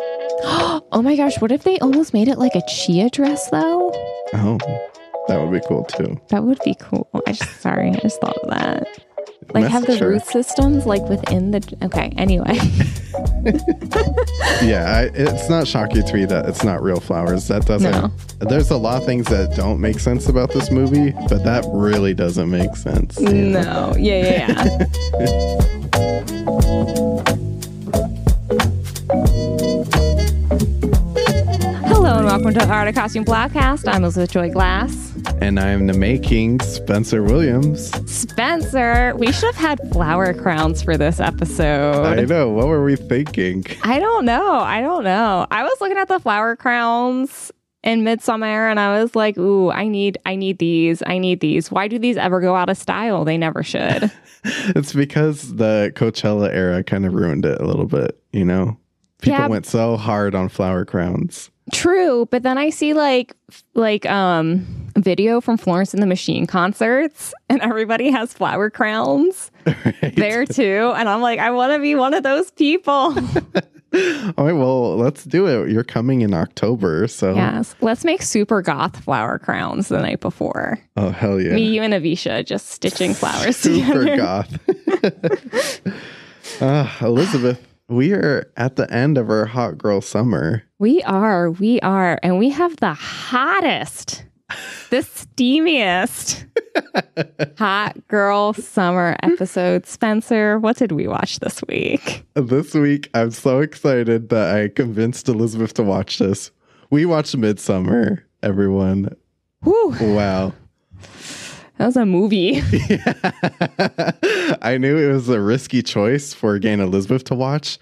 Oh my gosh, what if they almost made it like a chia dress though? Oh, that would be cool too. That would be cool. I just sorry, I just thought of that. Like have the her. root systems like within the okay, anyway. Yeah, I, it's not shocking to me that it's not real flowers. That doesn't. No. There's a lot of things that don't make sense about this movie, but that really doesn't make sense. no. Yeah, yeah, yeah. and welcome to Art of Costume Podcast. I'm Elizabeth Joy Glass. And I'm the making Spencer Williams. Spencer, we should have had flower crowns for this episode. I know. What were we thinking? I don't know. I don't know. I was looking at the flower crowns in Midsommar and I was like, ooh, I need I need these. I need these. Why do these ever go out of style? They never should. It's because the Coachella era kind of ruined it a little bit, you know? People Yeah. went so hard on flower crowns. True, but then I see like like um video from Florence and the Machine concerts and everybody has flower crowns Right? there too and I'm like I want to be one of those people. All right, well, let's do it. You're coming in October, so yes. Let's make super goth flower crowns the night before. oh hell yeah. Me, you and Avisha just stitching flowers Super together. goth. uh, Elizabeth, we are at the end of our hot girl summer. We are, we are, and we have the hottest, the steamiest hot girl summer episode. Spencer, what did we watch this week? This week, I'm so excited that I convinced Elizabeth to watch this. We watched Midsommar, everyone. Whew, Wow. That was a movie. I knew it was a risky choice for getting Elizabeth to watch,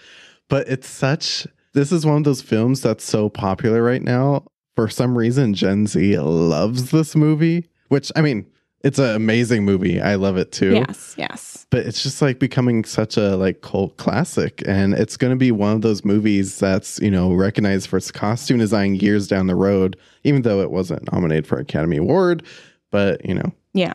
but it's such. This is one of those films that's so popular right now. For some reason, Gen Z loves this movie, which I mean, it's an amazing movie. I love it too. yes, yes. But it's just like becoming such a like cult classic, and it's going to be one of those movies that's you know recognized for its costume design years down the road, even though it wasn't nominated for Academy Award. But you know, Yeah.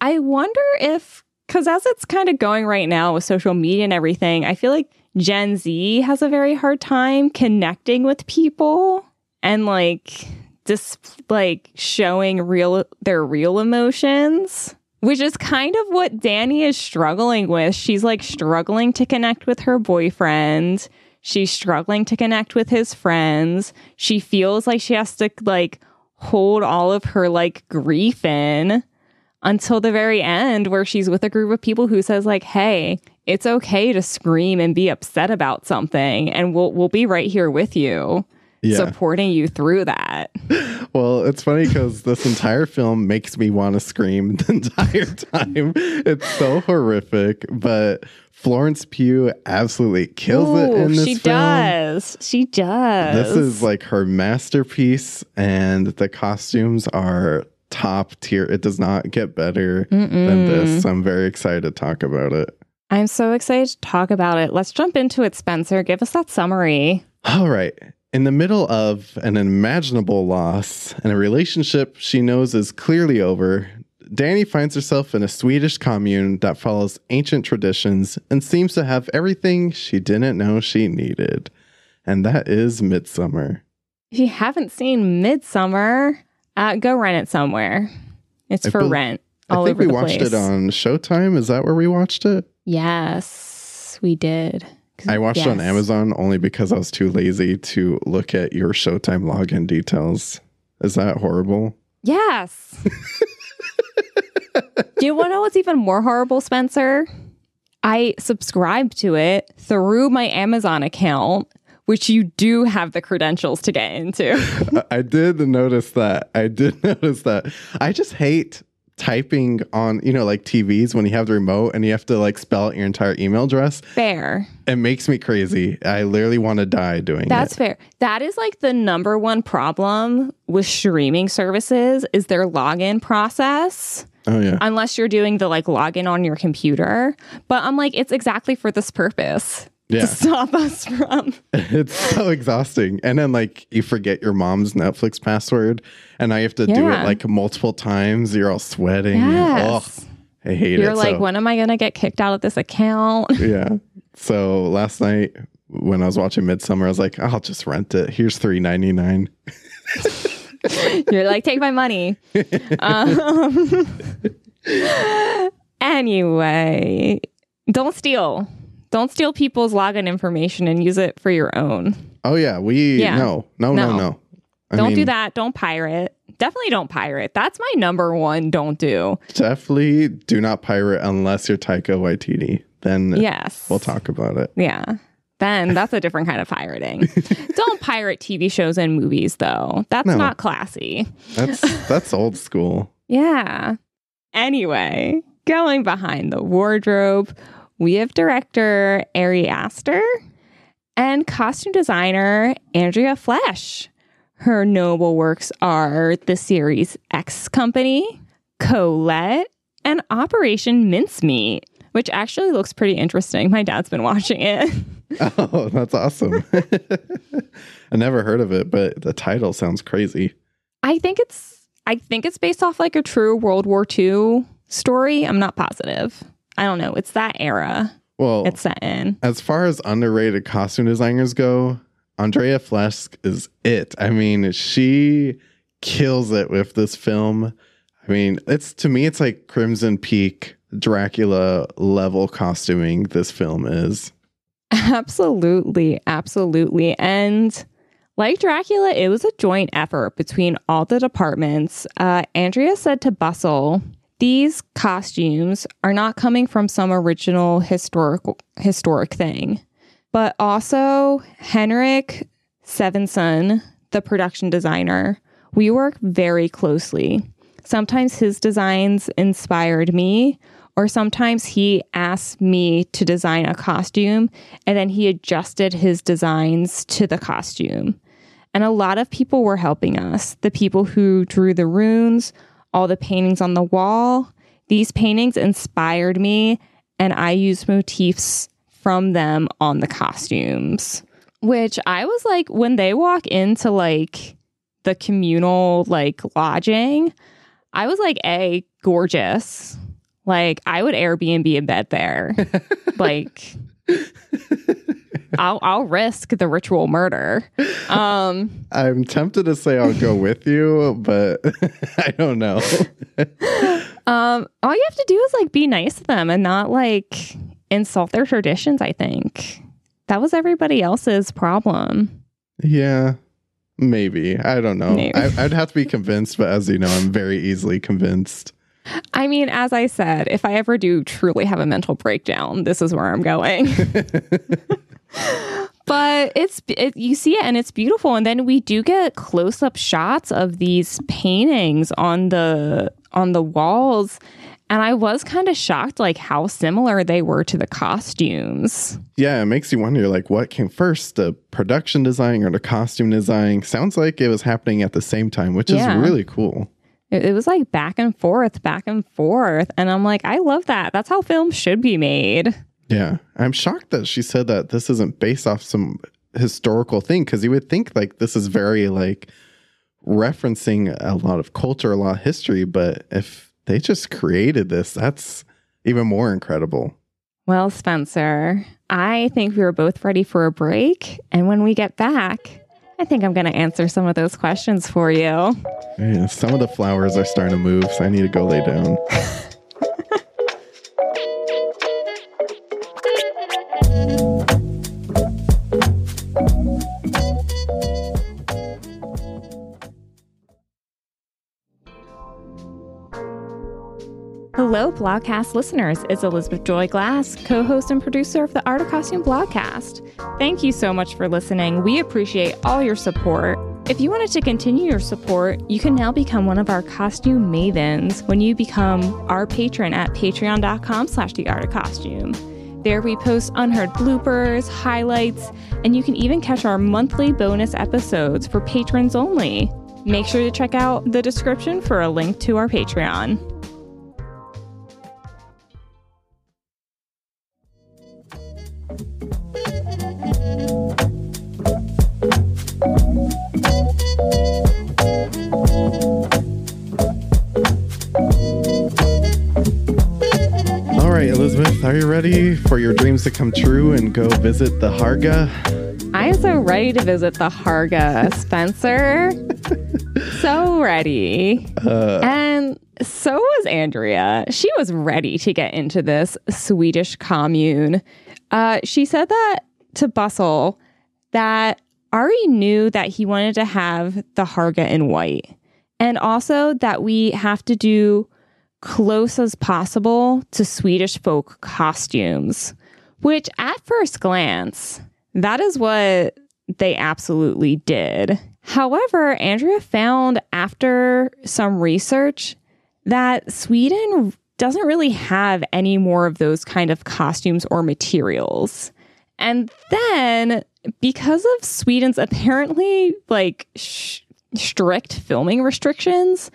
I wonder if, because as it's kind of going right now with social media and everything, I feel like Gen Z has a very hard time connecting with people and like just like showing real their real emotions which is kind of what Danny is struggling with. She's like struggling to connect with her boyfriend. She's struggling to connect with his friends. She feels like she has to like hold all of her like grief in until the very end where she's with a group of people who says like, "Hey, it's okay to scream and be upset about something and we'll we'll be right here with you." Yeah. Supporting you through that. Well, it's funny because this entire film makes me want to scream the entire time. It's so horrific, but Florence Pugh absolutely kills it in Ooh, this she film. does. She does. This is like her masterpiece, and the costumes are top tier. It does not get better than this. I'm very excited to talk about it. I'm so excited to talk about it. Let's jump into it, Spencer. Give us that summary. All right. In the middle of an unimaginable loss and a relationship she knows is clearly over, Danny finds herself in a Swedish commune that follows ancient traditions and seems to have everything she didn't know she needed. And that is Midsommar. If you haven't seen Midsommar, uh, go rent it somewhere. It's I for bel- rent all I think we watched place. it on Showtime. Is that where we watched it? yes, we did. I watched it on. Amazon only because I was too lazy to look at your Showtime login details. Is that horrible? Yes. Do you want to know what's even more horrible, Spencer? I subscribed to it through my Amazon account, which you do have the credentials to get into. I- did notice that. I did notice that. I just hate typing on, you know, like TVs when you have the remote and you have to like spell out your entire email address. Fair. It makes me crazy. I literally want to die doing that. That's it. fair. That is like the number one problem with streaming services is their login process. Oh yeah. Unless you're doing the like login on your computer. But I'm like, it's exactly for this purpose. Yeah. To stop us from it's so exhausting. And then like you forget your mom's Netflix password and now you have to do it like multiple times. You're all sweating. Yes. Oh, I hate it. You're like, so- when am I gonna get kicked out of this account? yeah. So last night when I was watching Midsommar, I was like, I'll just rent it. Here's three ninety nine. You're like, take my money. um, anyway, don't steal. Don't steal people's login information and use it for your own. Oh yeah, we Yeah. no, no, no, No. don't do that. Don't pirate. Definitely don't pirate. That's my number one. Don't do. Definitely do not pirate unless you're Taika Waititi. Then Yes. we'll talk about it. Yeah. Then that's a different kind of pirating. don't pirate TV shows and movies, though. That's No. not classy. That's that's old school. Yeah. Anyway, going behind the wardrobe, we have director Ari Aster and costume designer Andrea Flesch. Her notable works are the series X Company, Colette, and Operation Mincemeat, which actually looks pretty interesting. My dad's been watching it. Oh, that's awesome. I never heard of it, but the title sounds crazy. I think it's I think it's based off like a true World War II story. I'm not positive. I don't know. It's that era Well, it's set in. as far as underrated costume designers go, Andrea Flesch is it. I mean, she kills it with this film. I mean, it's to me, it's like Crimson Peak Dracula level costuming. This film is. Absolutely, absolutely. And like Dracula, it was a joint effort between all the departments. Uh, Andrea said to Bustle, "These costumes are not coming from some original historical historic thing, but also Henrik Svensson, the production designer. We work very closely. Sometimes his designs inspired me." Or sometimes he asked me to design a costume and then he adjusted his designs to the costume. And a lot of people were helping us. The people who drew the runes, all the paintings on the wall. These paintings inspired me, and I used motifs from them on the costumes. Which I was like, when they walk into like the communal like lodging, I was like, A, gorgeous. Like, I would Airbnb a bed there. like, I'll I'll risk the ritual murder. Um, I'm tempted to say I'll go with you, but I don't know. um, all you have to do is like be nice to them and not like insult their traditions. I think that was everybody else's problem. yeah, maybe. I don't know. Maybe. I, I'd have to be convinced, but as you know, I'm very easily convinced. I mean, as I said, if I ever do truly have a mental breakdown, this is where I'm going. but it's it, you see it and it's beautiful and then we do get close-up shots of these paintings on the on the walls and I was kind of shocked like how similar they were to the costumes. Yeah, it makes you wonder like what came first, the production design or the costume design? Sounds like it was happening at the same time, which Yeah. is really cool. It, it was like back and forth, back and forth and I'm like I love that. That's how films should be made. Yeah. I'm shocked that she said that this isn't based off some historical thing because you would think like this is very like referencing a lot of culture, a lot of history, but if they just created this, that's even more incredible. Well, Spencer, I think we were both ready for a break. And when we get back, I think I'm going to answer some of those questions for you. Yeah, some of the flowers are starting to move, so I need to go lay down. Blogcast listeners. It's Elizabeth Joy Glass, co host and producer of the Art of Costume Blogcast. Thank you so much for listening. We appreciate all your support. If you wanted to continue your support, you can now become one of our costume mavens when you become our patron at patreon.com slash the art of costume. There we post unheard bloopers, highlights, and you can even catch our monthly bonus episodes for patrons only. Make sure to check out the description for a link to our Patreon. Are you ready for your dreams to come true and go visit the Hårga? I am so ready to visit the Hårga, Spencer. so ready. and so was Andrea. She was ready to get into this Swedish commune. Uh, she said that to Bustle that Ari knew that he wanted to have the Hårga in white. And also that we have to do close as possible to Swedish folk costumes, which at first glance, that is what they absolutely did. However, Andrea found after some research that Sweden doesn't really have any more of those kind of costumes or materials. And then, because of Sweden's apparently like sh- strict filming restrictions,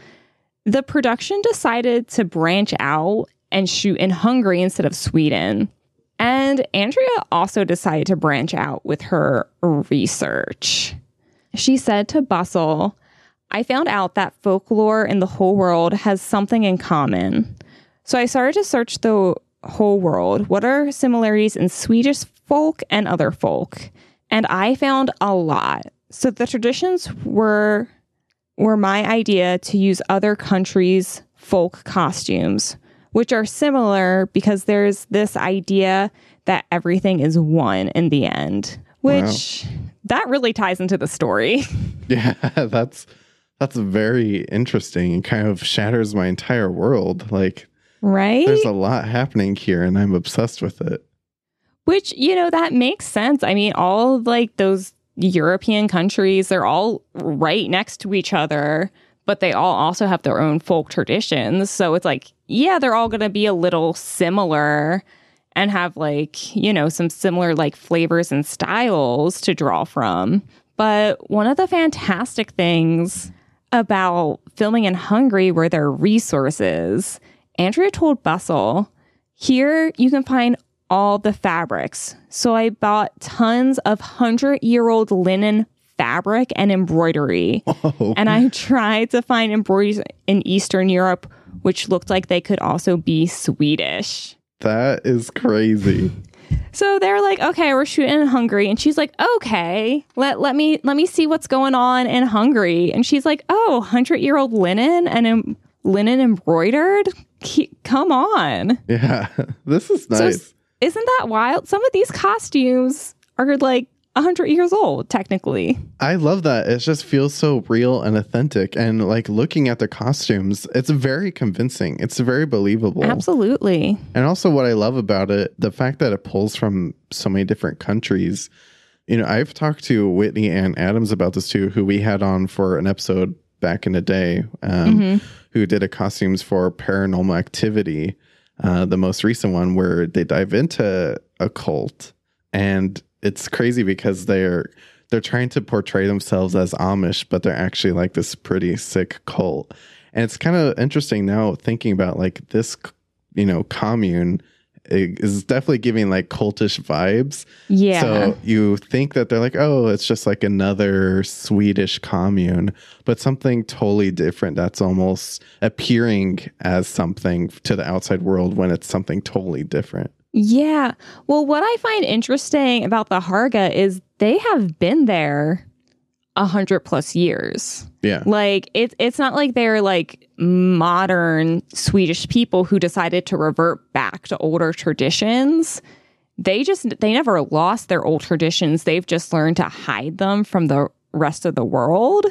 the production decided to branch out and shoot in Hungary instead of Sweden. And Andrea also decided to branch out with her research. She said to Bustle, I found out that folklore in the whole world has something in common. So I started to search the whole world. What are similarities in Swedish folk and other folk? And I found a lot. So the traditions were were my idea to use other countries' folk costumes, which are similar because there's this idea that everything is one in the end, which that really ties into the story. Yeah, that's that's very interesting and kind of shatters my entire world. Like right? there's a lot happening here and I'm obsessed with it. Which, you know, that makes sense. I mean, all of, like those European countries, they're all right next to each other, but they all also have their own folk traditions. So it's like, yeah, they're all going to be a little similar and have like, you know, some similar like flavors and styles to draw from. But one of the fantastic things about filming in Hungary were their resources. Andrea told Bustle, here you can find all the fabrics. So I bought tons of 100 year old linen fabric and embroidery. Oh, And I tried to find embroideries in Eastern Europe, which looked like they could also be Swedish. that is crazy. So they're like, okay, we're shooting in Hungary. And she's like, okay, let, let me let me see what's going on in Hungary. And she's like, oh, 100 year old linen and linen embroidered? Ke- Come on. Yeah, this is So nice. Isn't that wild? Some of these costumes are like 100 years old, technically. I love that. It just feels so real and authentic. And like looking at the costumes, it's very convincing. It's very believable. Absolutely. And also, what I love about it, the fact that it pulls from so many different countries. You know, I've talked to Whitney Anne Adams about this too, who we had on for an episode back in the day, um, who did a costumes for paranormal activity, uh, the most recent one where they dive into a cult. And it's crazy because they're they're trying to portray themselves as Amish, but they're actually like this pretty sick cult. And it's kind of interesting now thinking about like this, you know, commune i- is definitely giving like cultish vibes. Yeah. So you think that they're like, oh, it's just like another Swedish commune, but something totally different that's almost appearing as something to the outside world when it's something totally different. Yeah. Well, what I find interesting about the Hårga is they have been there a hundred plus years. Yeah. Like it's it's not like they're like modern Swedish people who decided to revert back to older traditions. They just they never lost their old traditions. They've just learned to hide them from the rest of the world.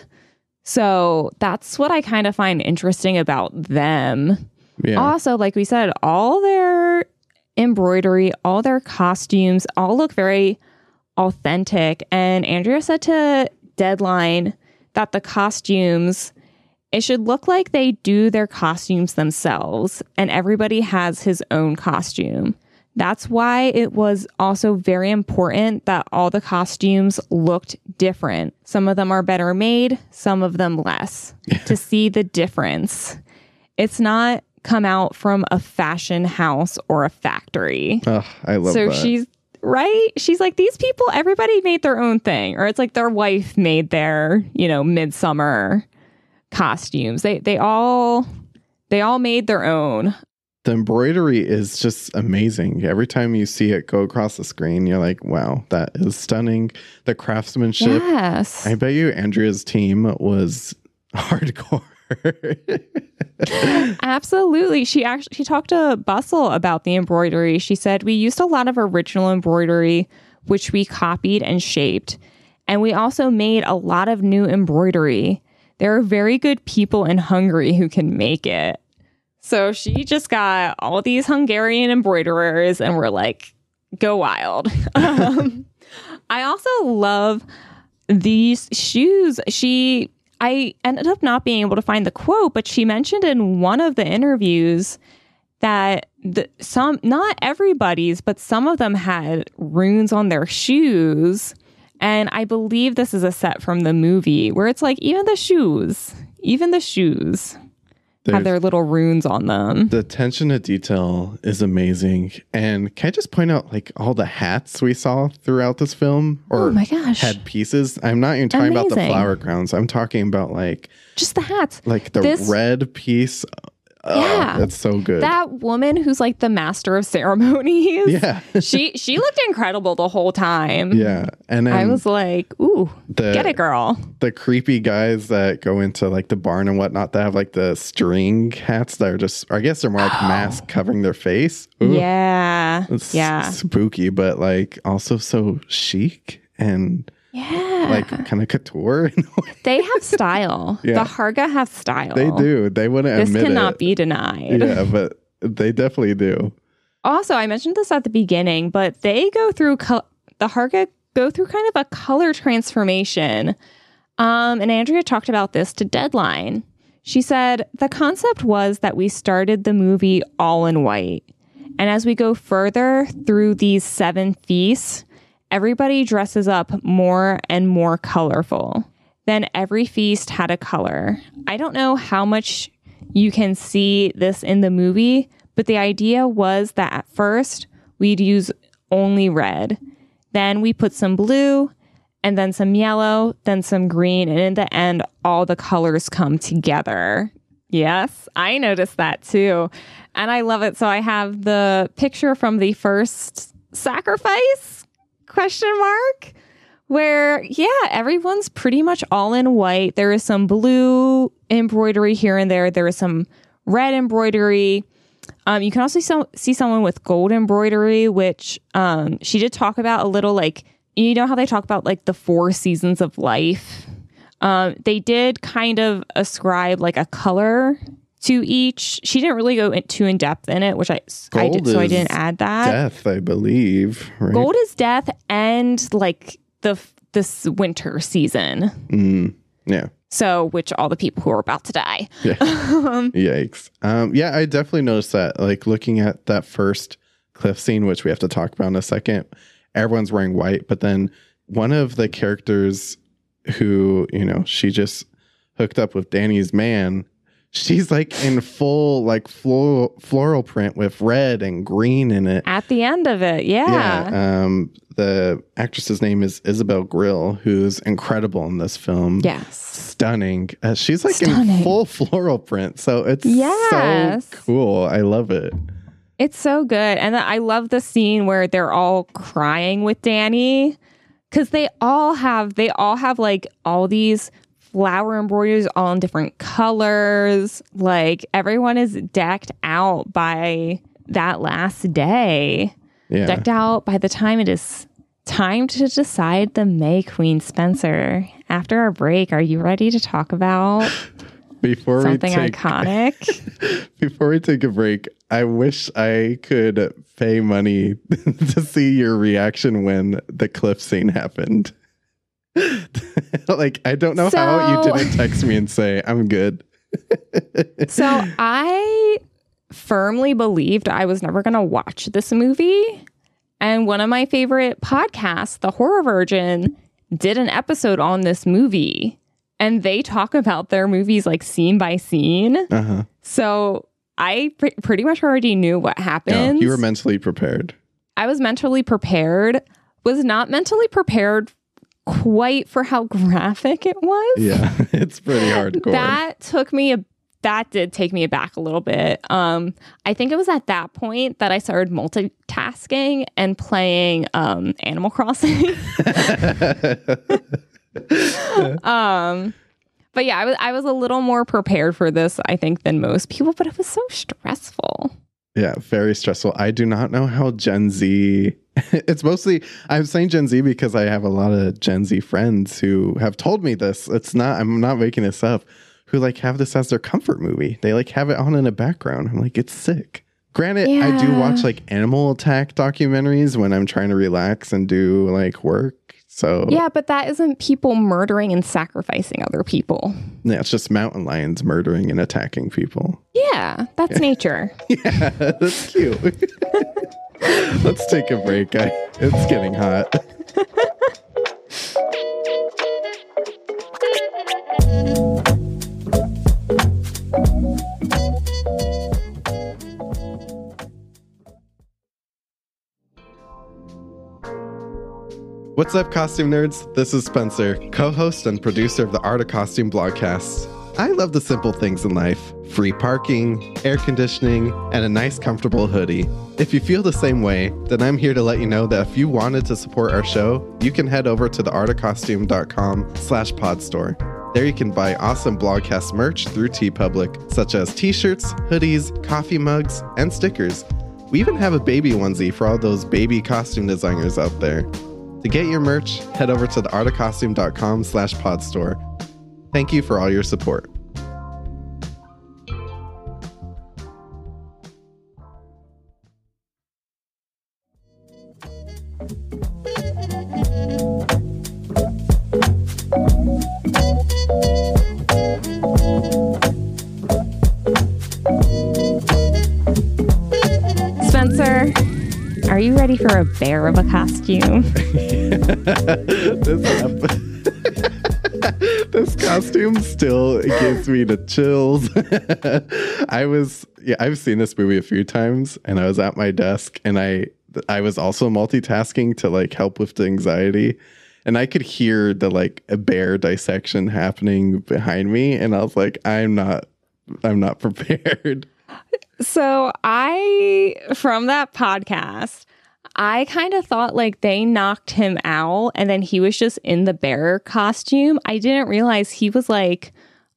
So that's what I kind of find interesting about them. Yeah. Also, like we said, all their embroidery, all their costumes all look very authentic. And Andrea said to Deadline that the costumes it should look like they do their costumes themselves and everybody has his own costume. That's why it was also very important that all the costumes looked different. Some of them are better made, some of them less, to see the difference. It's not come out from a fashion house or a factory. Oh, I love so that. she's right. She's like, these people, everybody made their own thing. Or it's like their wife made their, you know, midsummer costumes. They they all they all made their own. the embroidery is just amazing. Every time you see it go across the screen, you're like, wow, that is stunning. The craftsmanship. Yes. I bet you Andrea's team was hardcore. Absolutely. She actually she talked to Bustle about the embroidery. She said we used a lot of original embroidery which we copied and shaped. And we also made a lot of new embroidery. There are very good people in Hungary who can make it. So she just got all these Hungarian embroiderers and we're like, go wild. um, I also love these shoes. She I ended up not being able to find the quote, but she mentioned in one of the interviews that the, some, not everybody's, but some of them had runes on their shoes. And I believe this is a set from the movie where it's like even the shoes, even the shoes have their little runes on them. the attention to detail is amazing. And can I just point out like all the hats we saw throughout this film or Oh my gosh. head pieces? I'm not even talking about the flower crowns. I'm talking about like Just the hats. like the This- red piece. Oh, Yeah. that's so good. That woman who's like the master of ceremonies. yeah. she she looked incredible the whole time. yeah. And then I was like, ooh, the get it, girl. the creepy guys that go into like the barn and whatnot that have like the string hats that are just, I guess they're more like masks covering their face. Ooh, Yeah. it's yeah. spooky, but like also so chic and Yeah. like kind of couture. in a way. they have style. Yeah. The Hårga have style. they do. They wouldn't This admit cannot it. be denied. Yeah, but they definitely do. Also, I mentioned this at the beginning, but they go through col- the Hårga go through kind of a color transformation. Um, and Andrea talked about this to Deadline. She said the concept was that we started the movie all in white. And as we go further through these seven feasts, everybody dresses up more and more colorful. Then every feast had a color. I don't know how much you can see this in the movie, but the idea was that at first we'd use only red. Then we put some blue and then some yellow, then some green, and in the end, all the colors come together. Yes, I noticed that too. And I love it. So I have the picture from the first sacrifice question mark where yeah, everyone's pretty much all in white. There is some blue embroidery here and there. There is some red embroidery. Um, you can also see, see someone with gold embroidery, which um, she did talk about a little like, you know how they talk about like the four seasons of life? Um, they did kind of ascribe like a color to each. She didn't really go in, too in depth in it, which I, I did, so I didn't add that. Death, I believe. Right? Gold is death and like the this winter season. Mm, yeah. So, which all the people who are about to die. Yeah. Yikes. Um, yeah, I definitely noticed that. Like looking at that first cliff scene, which we have to talk about in a second, everyone's wearing white, but then one of the characters who, you know, she just hooked up with Danny's man, she's like in full like floral floral print with red and green in it. At the end of it, yeah. Yeah. Um, the actress's name is Isabelle Grill, who's incredible in this film. Yes. Stunning. Uh, she's like in full floral print. So it's Yes. so cool. I love it. It's so good. And I love the scene where they're all crying with Danny cuz they all have they all have like all these flower embroideries all in different colors. Like everyone is decked out by that last day. Yeah. decked out by the time it is time to decide the May Queen Spencer. After our break, are you ready to talk about Before something take iconic? before we take a break, I wish I could pay money to see your reaction when the cliff scene happened. like I don't know how you didn't text me and say I'm good. So I firmly believed I was never going to watch this movie. And one of my favorite podcasts, The Horror Virgin, did an episode on this movie. And they talk about their movies like scene by scene. Uh-huh. So I pre- pretty much already knew what No, happened. you were mentally prepared. I was mentally prepared, was not mentally prepared quite for how graphic it was. Yeah, it's pretty hardcore. That took me a that did take me aback a little bit. Um, I think it was at that point that I started multitasking and playing um, Animal Crossing. um, but yeah, I was I was a little more prepared for this, I think, than most people. But it was so stressful. Yeah, very stressful. I do not know how Gen Z. It's mostly I'm saying Gen Z because I have a lot of Gen Z friends who have told me this. It's not I'm not making this up. Who like have this as their comfort movie. They like have it on in the background. I'm like, it's sick. Granted, I do watch like animal attack documentaries when I'm trying to relax and do like work. So Yeah, but that isn't people murdering and sacrificing other people. yeah, it's just mountain lions murdering and attacking people. Yeah, that's nature. Yeah, that's cute. Let's take a break. I, it's getting hot. What's up, costume nerds? This is Spencer, co host and producer of the Art of Costume blogcast. I love the simple things in life free parking, air conditioning, and a nice, comfortable hoodie. If you feel the same way, then I'm here to let you know that if you wanted to support our show, you can head over to theartofcostume.com slash podstore. There you can buy awesome blogcast merch through TeePublic, such as t-shirts, hoodies, coffee mugs, and stickers. We even have a baby onesie for all those baby costume designers out there. To get your merch, head over to theartofcostume.com slash podstore. Thank you for all your support. Spencer, are you ready for a bear of a costume? this, ep- this costume still gives me the chills. I was yeah, I've seen this movie a few times and I was at my desk and I I was also multitasking to like help with the anxiety and I could hear the like a bear dissection happening behind me and I was like I'm not I'm not prepared. So I, from that podcast, I kind of thought like they knocked him out and then he was just in the bear costume. I didn't realize he was like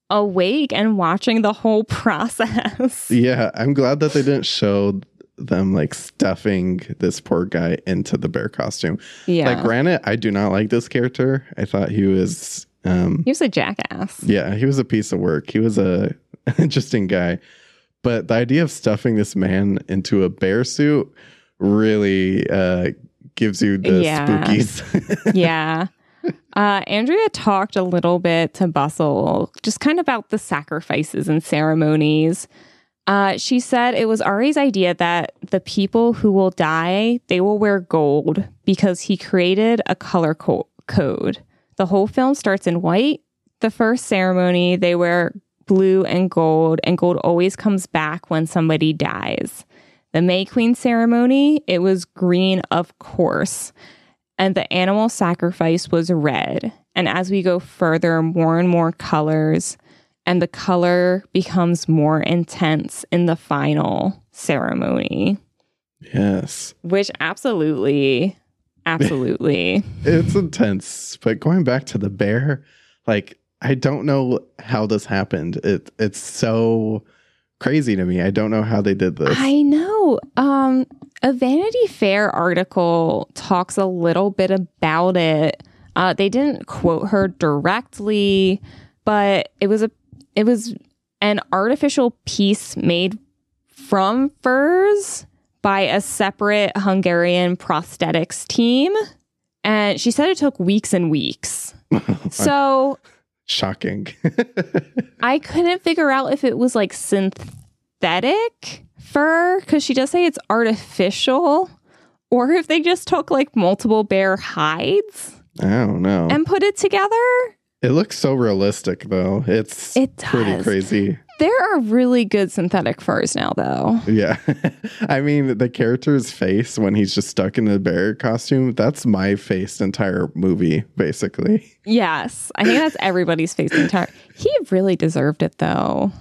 awake and watching the whole process. Yeah, I'm glad that they didn't show them like stuffing this poor guy into the bear costume. Yeah. Like granted, I do not like this character. I thought he was um he was a jackass. yeah, he was a piece of work. He was a interesting guy. But the idea of stuffing this man into a bear suit really uh gives you the Yeah. spookies. yeah. Uh, Andrea talked a little bit to Bustle, just kind of about the sacrifices and ceremonies. Uh, she said it was Ari's idea that the people who will die, they will wear gold because he created a color co- code. The whole film starts in white. The first ceremony, they wear blue and gold, and gold always comes back when somebody dies. The May Queen ceremony, it was green, of course and the animal sacrifice was red. And as we go further, more and more colors, and the color becomes more intense in the final ceremony, yes. which absolutely, absolutely. It's intense. But going back to the bear, like I don't know how this happened. It it's so crazy to me. I don't know how they did this. I know. Um, a Vanity Fair article talks a little bit about it. Uh, they didn't quote her directly, but it was a it was an artificial piece made from furs by a separate Hungarian prosthetics team. And she said it took weeks and weeks So Shocking. I couldn't figure out if it was like synthetic fur because she does say it's artificial, or if they just took like multiple bear hides I don't know. and put it together. it looks so realistic, though. It's It pretty crazy. There are really good synthetic furs now, though. Yeah. I mean, the character's face when he's just stuck in the bear costume, that's my face entire movie, basically. Yes, I think that's everybody's face entire. He really deserved it, though.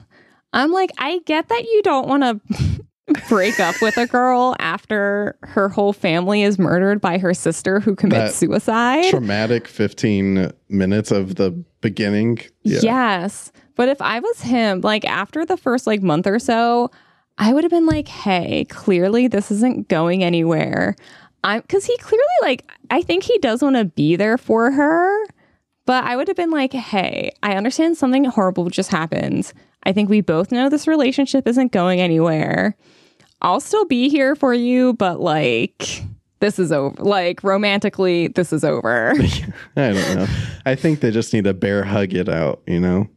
I'm like, I get that you don't want to break up with a girl after her whole family is murdered by her sister who commits That suicide. Traumatic 15 minutes of the beginning. Yeah. Yes. But if I was him, like after the first like month or so, I would have been like, hey, clearly this isn't going anywhere. I'm because he clearly like I think he does want to be there for her. But I would have been like, hey, I understand something horrible just happened. I think we both know this relationship isn't going anywhere. I'll still be here for you, but like this is over. Like romantically, this is over. I don't know. I think they just need to bear hug it out, you know?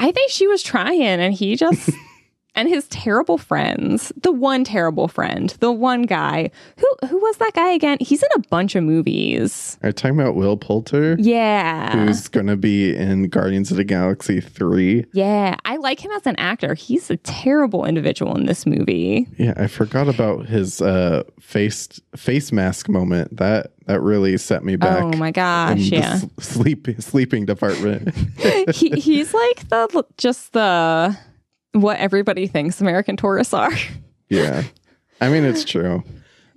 I think she was trying and he just and his terrible friends, the one terrible friend, the one guy. Who who was that guy again? He's in a bunch of movies. Are you talking about Will Poulter? Yeah. Who's going to be in Guardians of the Galaxy 3? yeah. I like him as an actor. He's a terrible individual in this movie. Yeah, I forgot about his uh, face face mask moment. That that really set me back. Oh my gosh, yeah. sleep sleeping department. he, he's like the just the what everybody thinks American tourists are. yeah, I mean it's true.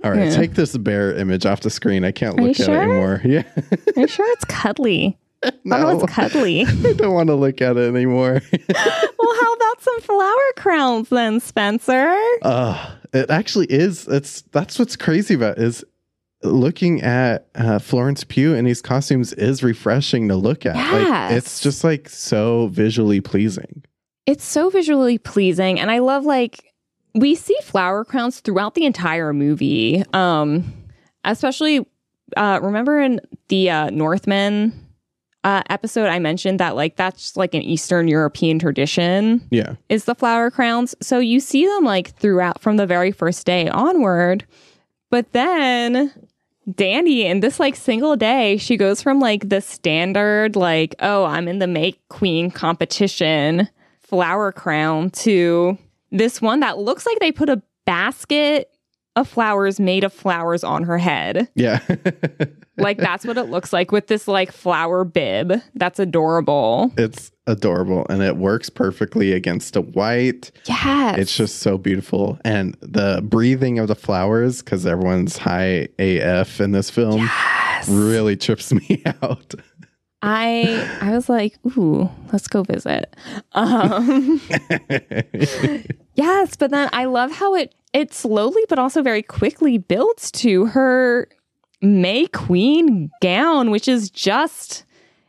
All right, Yeah. take this bear image off the screen. I can't look at sure? it anymore. Yeah, Are you sure it's cuddly? Oh, no, it's cuddly. I don't want to look at it anymore. well, how about some flower crowns then, Spencer? uh, it actually is. It's that's what's crazy about it, is looking at uh, Florence Pugh in these costumes is refreshing to look at. Like it's just like so visually pleasing. It's so visually pleasing, and I love like we see flower crowns throughout the entire movie. Um, especially uh, remember in the uh, Northman uh, episode, I mentioned that like that's like an Eastern European tradition Yeah. is the flower crowns. So you see them like throughout from the very first day onward. But then Danny in this like single day, she goes from like the standard, like, oh, I'm in the May Queen competition flower crown to this one that looks like they put a basket of flowers made of flowers on her head. Yeah. Like that's what it looks like with this like flower bib. That's adorable. it's adorable and it works perfectly against a white. Yes. It's just so beautiful. And the breathing of the flowers, because everyone's high AF in this film, yes. really trips me out. I I was like, ooh, let's go visit. Um, yes, but then I love how it it slowly but also very quickly builds to her May Queen gown, which is just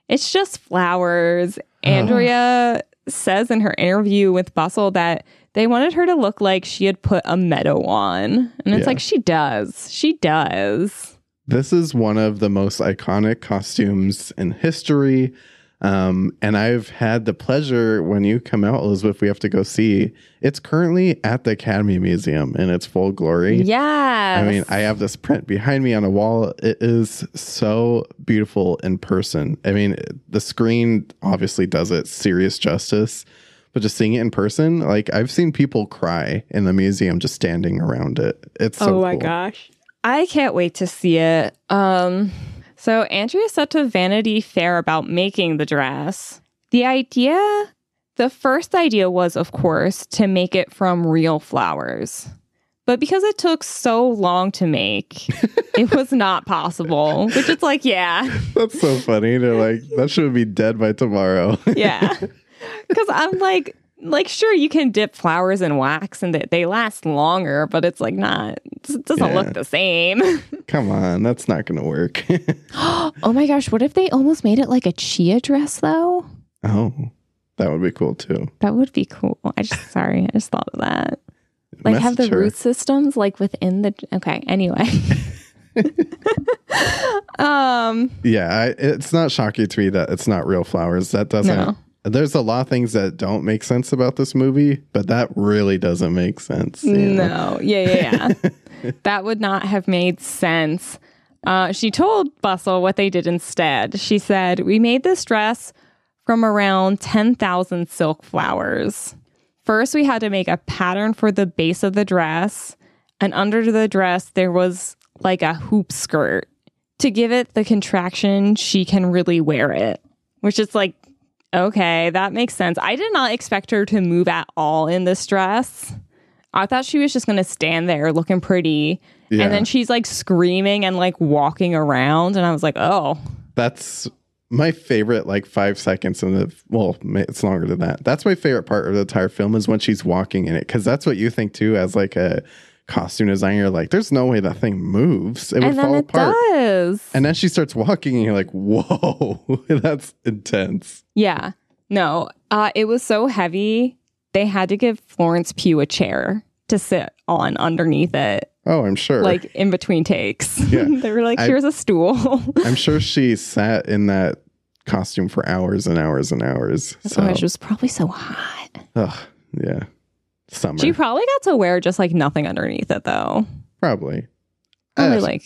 it's just flowers. Andrea says in her interview with Bustle that they wanted her to look like she had put a meadow on. And it's Yeah. like she does. She does. This is one of the most iconic costumes in history. Um, and I've had the pleasure when you come out, Elizabeth, we have to go see. It's currently at the Academy Museum in its full glory. Yeah. I mean, I have this print behind me on a wall. It is so beautiful in person. I mean, the screen obviously does it serious justice, but just seeing it in person, like I've seen people cry in the museum just standing around it. It's so oh my cool. gosh. I can't wait to see it. Um so Andrea said to Vanity Fair about making the dress. The idea the first idea was of course to make it from real flowers. But because it took so long to make, it was not possible. Which it's like, yeah. That's so funny. They're like, that should be dead by tomorrow. Yeah. Cuz I'm like like sure you can dip flowers in wax and they, they last longer, but it's like not it doesn't Yeah. look the same. Come on, that's not going to work. oh my gosh, what if they almost made it like a chia dress though? oh, that would be cool too. That would be cool. I just sorry, I just thought of that. Like have the her. root systems like within the okay, anyway. Um, Yeah, I, it's not shocking to me that it's not real flowers. That doesn't. No. There's a lot of things that don't make sense about this movie, but that really doesn't make sense. you know? no. Yeah, yeah, yeah. that would not have made sense. Uh, she told Bustle what they did instead. She said, We made this dress from around 10,000 silk flowers. First, we had to make a pattern for the base of the dress, and under the dress, there was like a hoop skirt. To give it the contraction, she can really wear it, which is like, okay, that makes sense. I did not expect her to move at all in this dress. I thought she was just going to stand there looking pretty. Yeah. And then she's like screaming and like walking around. And I was like, oh, That's my favorite, like five seconds in the. Well, it's longer than that. That's my favorite part of the entire film is when she's walking in it, because that's what you think too, as like a costume designer. You're like, there's no way that thing moves. It would and then fall it apart. does. And then she starts walking, and you're like, whoa, that's intense. yeah. No, uh, it was so heavy. They had to give Florence Pugh a chair to sit on underneath it, Oh, I'm sure. like in between takes. Yeah. they were like, here's a stool. I'm sure she sat in that costume for hours and hours and hours. So, oh, it was probably so hot. ugh, yeah, summer She probably got to wear just like nothing underneath it though. probably. Probably Uh, like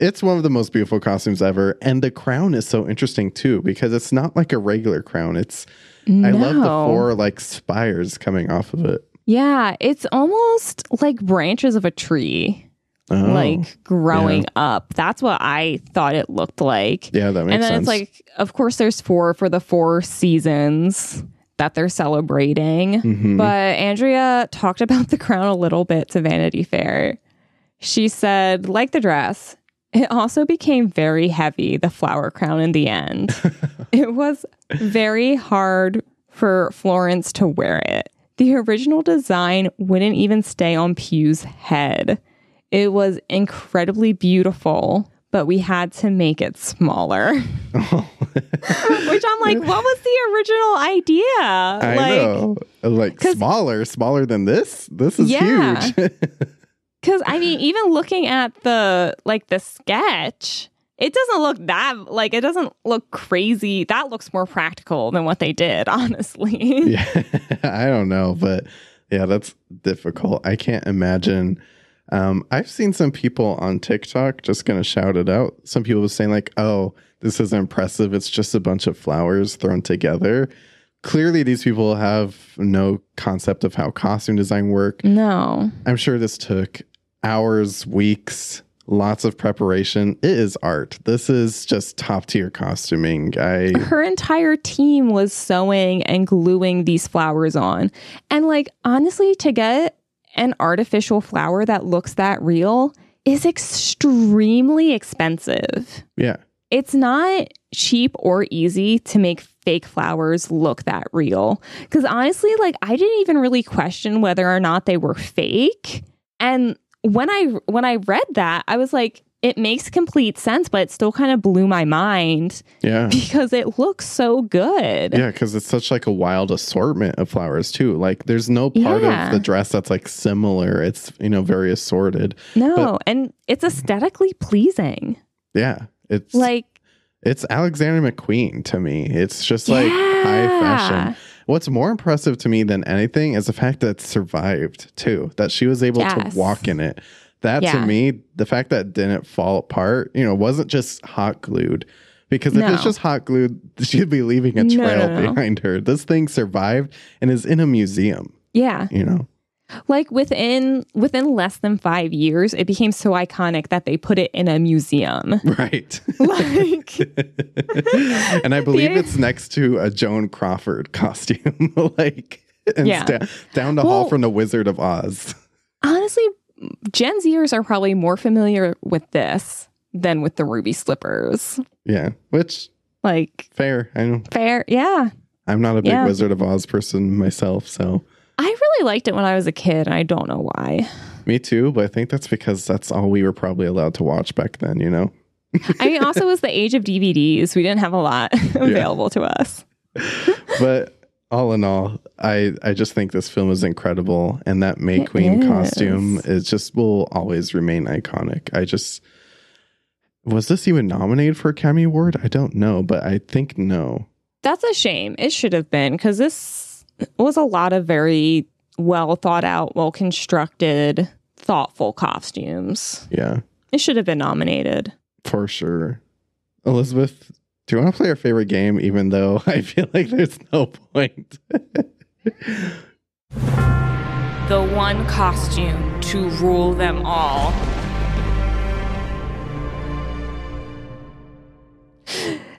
It's one of the most beautiful costumes ever, and the crown is so interesting too because it's not like a regular crown. It's I love the four like spires coming off of it. Yeah, it's almost like branches of a tree, Oh, like growing up. That's what I thought it looked like. yeah, that makes sense. and then sense. it's like, of course, there's four for the four seasons that they're celebrating. Mhm. But Andrea talked about the crown a little bit to Vanity Fair. She said, like the dress, it also became very heavy, the flower crown in the end. it was very hard for Florence to wear it. The original design wouldn't even stay on Pugh's head. It was incredibly beautiful, but we had to make it smaller. Which I'm like, what was the original idea? I like, know, like 'cause- smaller, smaller than this. This is Yeah. huge. Because I mean, even looking at the like the sketch, it doesn't look that like it doesn't look crazy. That looks more practical than what they did, honestly. yeah, I don't know, but yeah, that's difficult. I can't imagine. Um, I've seen some people on TikTok just gonna shout it out. Some people were saying like, "Oh, this is impressive. It's just a bunch of flowers thrown together." Clearly, these people have no concept of how costume design work. No. I'm sure this took hours, weeks, lots of preparation. It is art. This is just top tier costuming. I Her entire team was sewing and gluing these flowers on. And like honestly, to get an artificial flower that looks that real is extremely expensive. yeah. it's not cheap or easy to make fake flowers look that real. Because honestly, like I didn't even really question whether or not they were fake. And when I when I read that, I was like, it makes complete sense, but it still kind of blew my mind Yeah. because it looks so good. Yeah, because it's such like a wild assortment of flowers too. Like there's no part Yeah. of the dress that's like similar. It's you know very assorted. No, and it's aesthetically pleasing. Yeah, it's Like it's Alexander McQueen to me. It's just like high fashion. What's more impressive to me than anything is the fact that it survived too. That she was able Yes. to walk in it. That to me, the fact that didn't fall apart, you know, wasn't just hot glued. Because if it's just hot glued, she'd be leaving a trail no, no. behind her. This thing survived and is in a museum. yeah. You know, like within within less than five years it became so iconic that they put it in a museum right? like and I believe it's next to a Joan Crawford costume, like and Yeah. sta- down the hall from the Wizard of Oz. honestly gen zers are probably more familiar with this than with the ruby slippers Yeah, which like fair. I know fair yeah I'm not a big Yeah. Wizard of Oz person myself, so i really liked it when i was a kid and i don't know why me too. But I think that's because that's all we were probably allowed to watch back then. You know. i mean also was the age of dvds we didn't have a lot available to us but all in all, I I just think this film is incredible, and that May It Queen is. costume is just will always remain iconic. I just was this even nominated for a Academy Award? I don't know, but I think no. That's a shame. It should have been because this was a lot of very well thought out, well constructed, thoughtful costumes. Yeah, It should have been nominated. for sure. Elizabeth, do you want to play our favorite game? Even though I feel like there's no point. The one costume to rule them all.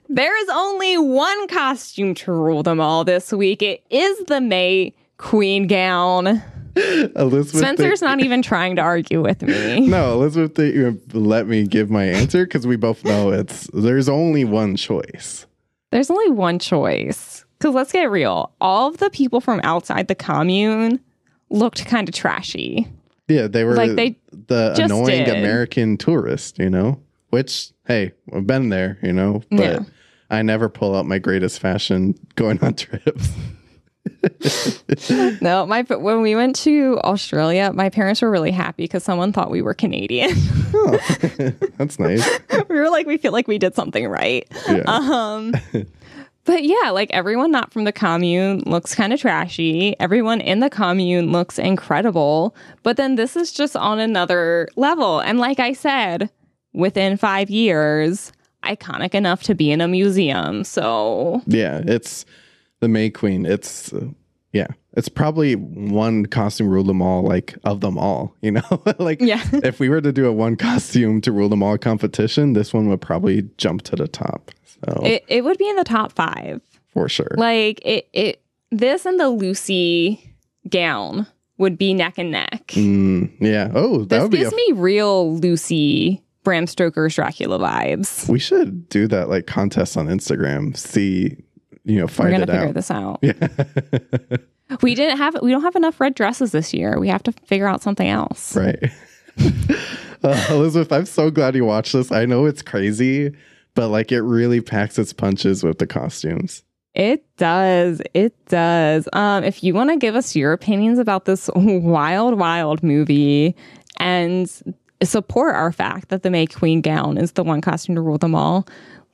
There is only one costume to rule them all this week. It is the May Queen gown. Elizabeth, Spencer's not even trying to argue with me. No, Elizabeth, let me give my answer because we both know it's there's only one choice. There's only one choice. Because let's get real. All of the people from outside the commune looked kind of trashy. Yeah, they were Like, they the annoying did. American tourist, you know. Which, hey, I've been there, you know, but Yeah. I never pull out my greatest fashion going on trips. No, my when we went to Australia, my parents were really happy because someone thought we were Canadian. Oh, that's nice. we were like, we feel like we did something right. Yeah. Um, but yeah, like everyone not from the commune looks kind of trashy. Everyone in the commune looks incredible. But then this is just on another level. And like I said, within five years, iconic enough to be in a museum. So yeah, it's the May Queen. It's uh, yeah, it's probably one costume rule them all, like of them all. You know, like Yeah. if we were to do a one costume to rule them all competition, this one would probably jump to the top. So it, it would be in the top five. for sure. Like it, it this and the Lucy gown would be neck and neck. Mm, yeah. Oh, that This would be. gives A, me real Lucy Bram Stoker's Dracula vibes. we should do that like contest on Instagram. See, you know, We're gonna figure out. this out. Yeah. We didn't have we don't have enough red dresses this year. We have to figure out something else. right. uh, Elizabeth, I'm so glad you watched this. I know it's crazy, but like it really packs its punches with the costumes. It does. It does. Um, if you want to give us your opinions about this wild, wild movie and support our fact that the May Queen gown is the one costume to rule them all,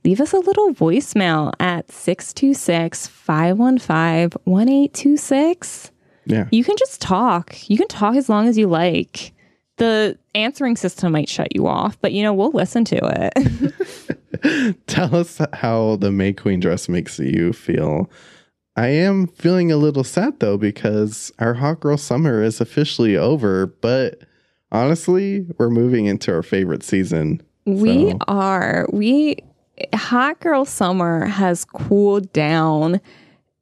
leave us a little voicemail at 626 515 1826. Yeah. You can just talk. You can talk as long as you like. The answering system might shut you off, but you know, we'll listen to it. Tell us how the May Queen dress makes you feel. I am feeling a little sad though because our hot girl summer is officially over, but honestly, we're moving into our favorite season. We So- are. We Hot Girl Summer has cooled down.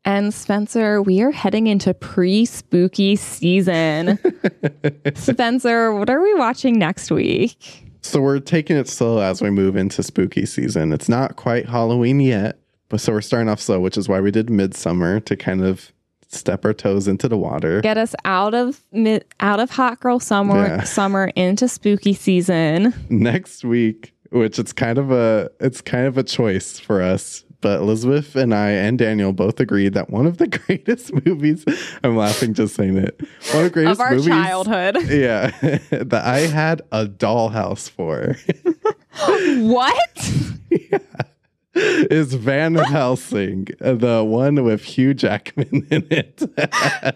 And Spencer, we are heading into pre spooky season. Spencer, what are we watching next week? So we're taking it slow as we move into spooky season. It's not quite Halloween yet, but so we're starting off slow, which is why we did Midsommar to kind of step our toes into the water. Get us out of out of Hot Girl Summer Yeah. summer into spooky season. Next week, which it's kind of a it's kind of a choice for us. But Elizabeth and I and Daniel both agreed that one of the greatest movies I'm laughing just saying it. One of the greatest Of our movies childhood. Yeah. that I had a dollhouse for what? Is Van Helsing, the one with Hugh Jackman in it.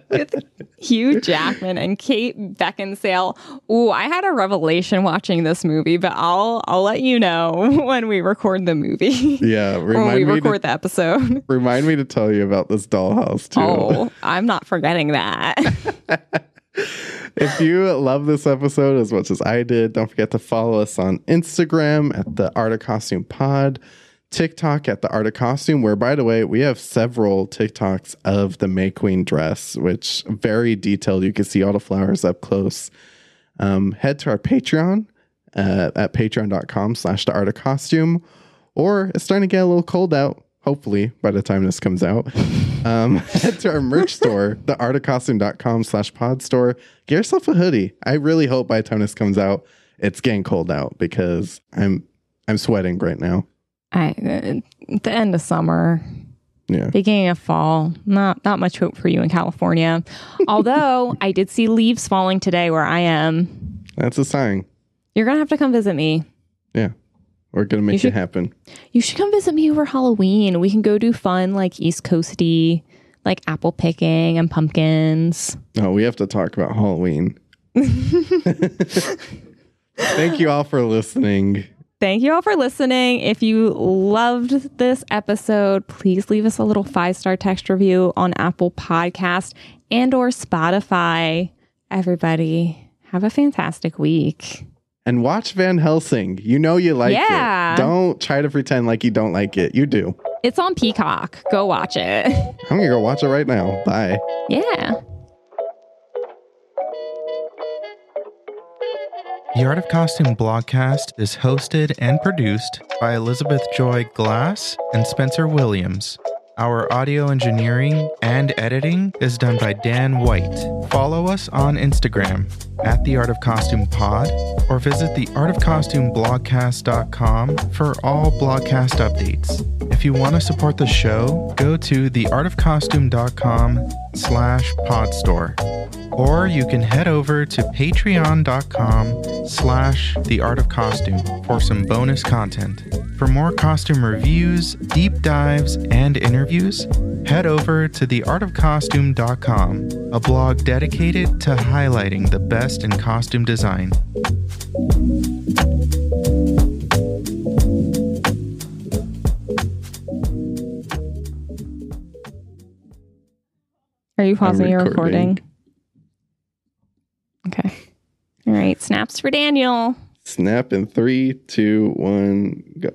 With Hugh Jackman and Kate Beckinsale. Ooh, I had a revelation watching this movie, but I'll I'll let you know when we record the movie. yeah, when we record to the episode. remind me to tell you about this dollhouse too. Oh, I'm not forgetting that. If you love this episode as much as I did, don't forget to follow us on Instagram at the Art of Costume Pod, TikTok at the Art of Costume, where by the way, we have several TikToks of the May Queen dress, which very detailed. You can see all the flowers up close. Um, head to our Patreon uh, at patreon.com slash the art of costume. Or it's starting to get a little cold out, hopefully, by the time this comes out. Um, head to our merch store, theartofcostume.com slash pod store. Get yourself a hoodie. I really hope by the time this comes out, it's getting cold out because I'm I'm sweating right now. I, uh, the end of summer, Yeah. beginning of fall. Not not much hope for you in California. Although I did see leaves falling today where I am. That's a sign. You're gonna have to come visit me. Yeah. We're gonna make should- it happen. You should come visit me over Halloween. We can go do fun like East Coasty, like apple picking and pumpkins. Oh, we have to talk about Halloween. Thank you all for listening. Thank you all for listening. If you loved this episode, please leave us a little five-star text review on Apple Podcast and or Spotify. Everybody, have a fantastic week. And watch Van Helsing. You know you like Yeah. it. Don't try to pretend like you don't like it. You do. It's on Peacock. Go watch it. I'm gonna go watch it right now. Bye. yeah. The Art of Costume blogcast is hosted and produced by Elizabeth Joy Glass and Spencer Williams. Our audio engineering and editing is done by Dan White. Follow us on Instagram at The Art of Costume Pod or visit the artofcostumeblogcast.com for all blogcast updates. If you want to support the show, go to theartofcostume.com slash podstore or you can head over to patreon.com slash the art of costume for some bonus content for more costume reviews deep dives and interviews head over to theartofcostume.com a blog dedicated to highlighting the best in costume design Are you pausing your recording. recording? Okay. All right. Snaps for Daniel. Snap in three, two, one, go.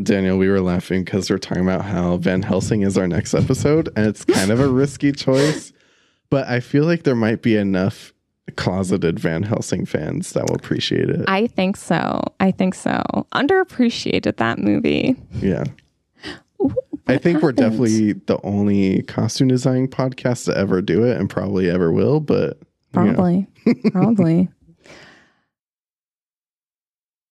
Daniel, we were laughing because we're talking about how Van Helsing is our next episode, and it's kind of a risky choice, but I feel like there might be enough closeted Van Helsing fans that will appreciate it. I think so. I think so. Underappreciated that movie. yeah. Ooh, I think we're definitely the only costume design podcast to ever do it and probably ever will, but you know. Probably. Probably.